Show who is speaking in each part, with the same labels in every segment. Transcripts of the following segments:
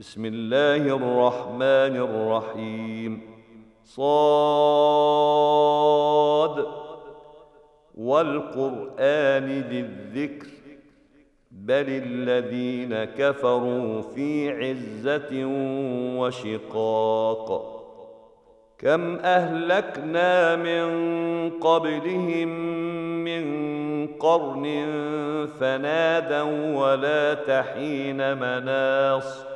Speaker 1: بسم الله الرحمن الرحيم. صاد. والقرآن ذي الذكر. بل الذين كفروا في عزة وشقاق. كم أهلكنا من قبلهم من قرن فنادوا ولا تحين مناص.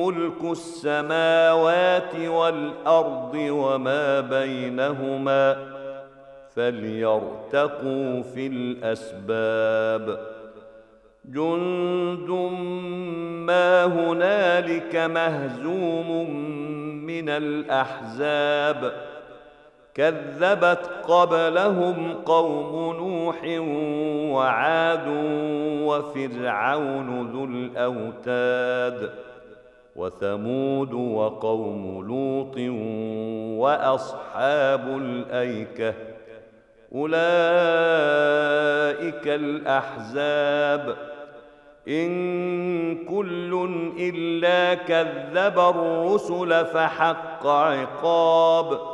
Speaker 1: ملك السماوات والأرض وما بينهما فليرتقوا في الأسباب جند ما هنالك مهزوم من الأحزاب كذبت قبلهم قوم نوح وعاد وفرعون ذو الأوتاد وثمود وقوم لوط وأصحاب الأيكة أولئك الأحزاب. إن كل إلا كذب الرسل فحق عقاب.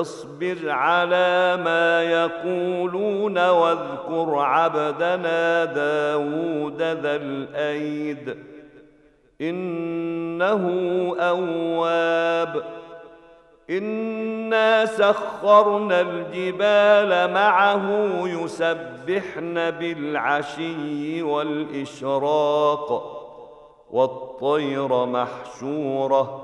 Speaker 1: اصبر على ما يقولون واذكر عبدنا داود ذا الأيد. إنه أواب. إنا سخرنا الجبال معه يسبحن بالعشي والإشراق. والطير محشوره.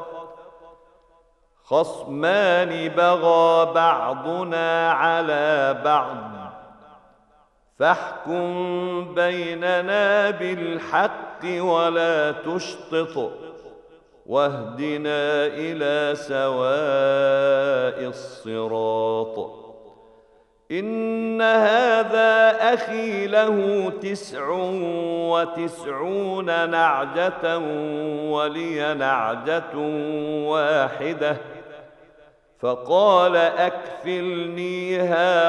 Speaker 1: خصمان بغى بعضنا على بعض فاحكم بيننا بالحق ولا تشطط واهدنا إلى سواء الصراط. إن هذا أخي له تسع وتسعون نعجة ولي نعجة واحدة. فقال أكفلنيها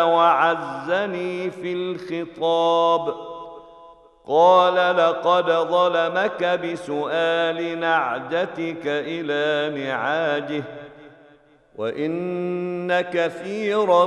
Speaker 1: وعزني في الخطاب. قال لقد ظلمك بسؤال نعجتك إلى نعاجه وإن كثيرا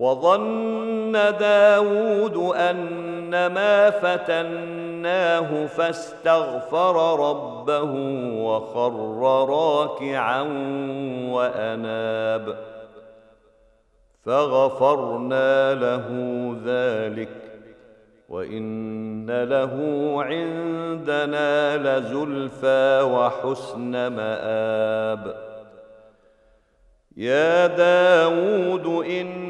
Speaker 1: وظن داود أنما فتناه فاستغفر ربه وخر راكعا وأناب فغفرنا له ذلك وإن له عندنا لزلفى وحسن مآب يا داود إن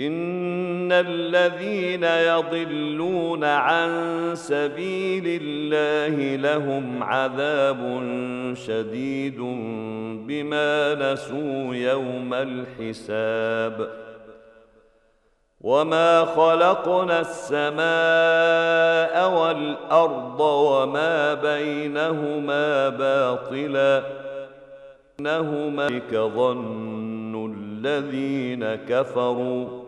Speaker 1: ان الذين يضلون عن سبيل الله لهم عذاب شديد بما نسوا يوم الحساب وما خلقنا السماء والارض وما بينهما باطلا انهما بك ظن الذين كفروا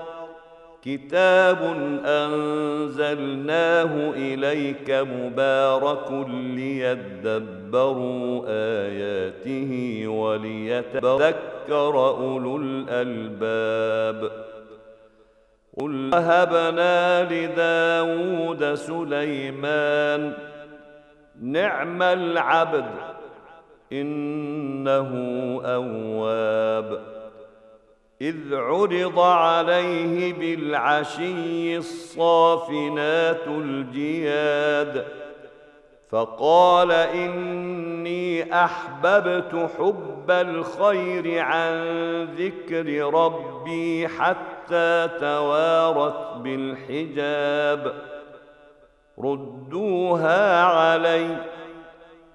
Speaker 1: كتاب أنزلناه إليك مبارك ليدبروا آياته وليتذكر أولو الألباب. قل وهبنا لداود سليمان نعم العبد إنه أواب. إذ عرض عليه بالعشي الصافنات الجياد فقال إني أحببت حب الخير عن ذكر ربي حتى توارت بالحجاب ردوها علي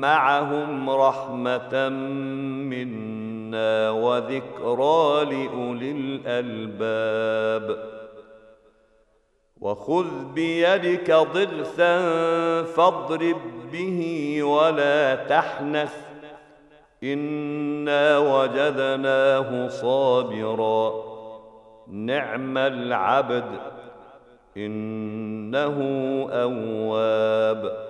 Speaker 1: معهم رحمة منا وذكرى لأولي الألباب. وخذ بيدك ضغثا فاضرب به ولا تحنث. إنا وجدناه صابرا. نعم العبد إنه أواب.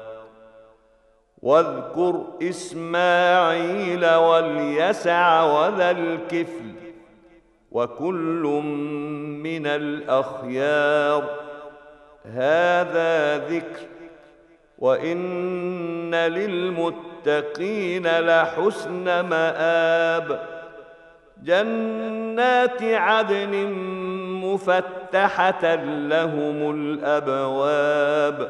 Speaker 1: واذكر إسماعيل واليسع وذا الكفل وكل من الأخيار. هذا ذكر وإن للمتقين لحسن مآب. جنات عدن مفتحة لهم الأبواب.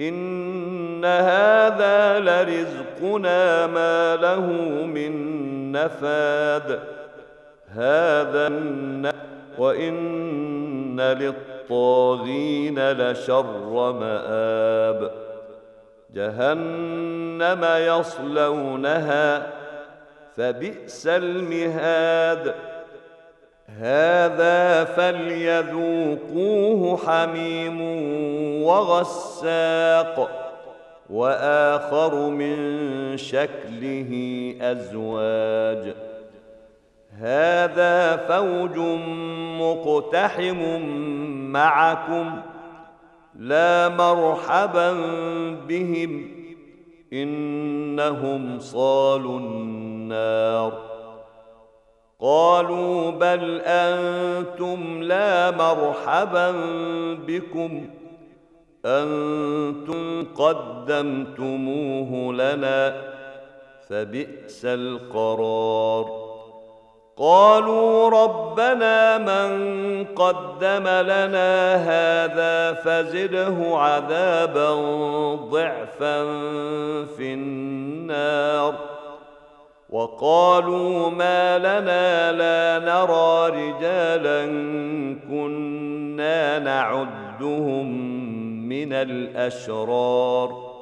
Speaker 1: ان هذا لرزقنا ما له من نفاد هذا وان للطاغين لشر مآب جهنم يصلونها فبئس المهاد. هذا فليذوقوه حميم وغساق وآخر من شكله أزواج. هذا فوج مقتحم معكم لا مرحبا بهم إنهم صالوا النار. قالوا بل أنتم لا مرحبا بكم أنتم قدمتموه لنا فبئس القرار. قالوا ربنا من قدم لنا هذا فزده عذابا ضعفا في النار. وقالوا ما لنا لا نرى رجالا كنا نعدهم من الأشرار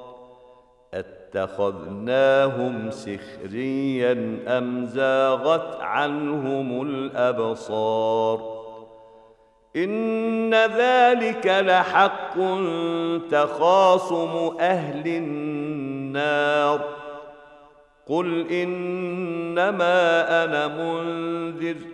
Speaker 1: أتخذناهم سخريا أم زاغت عنهم الأبصار إن ذلك لحق تخاصم أهل النار قل إنما أنا منذر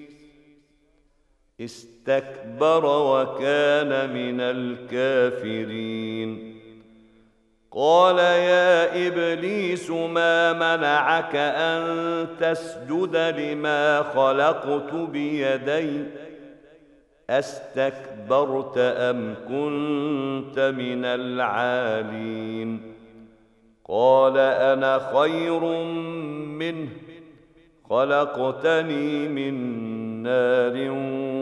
Speaker 1: استكبر وكان من الكافرين. قال يا إبليس ما منعك أن تسجد لما خلقت بيدي؟ أستكبرت أم كنت من العالين؟ قال أنا خير منه خلقتني من نار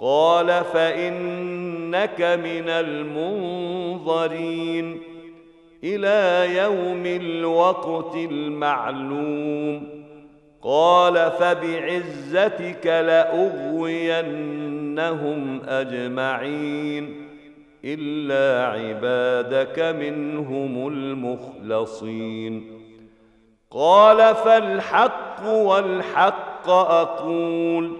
Speaker 1: قال فإنك من المنظرين إلى يوم الوقت المعلوم. قال فبعزتك لأغوينهم أجمعين إلا عبادك منهم المخلصين. قال فالحق والحق أقول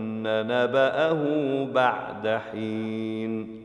Speaker 1: نبأه بعد حين.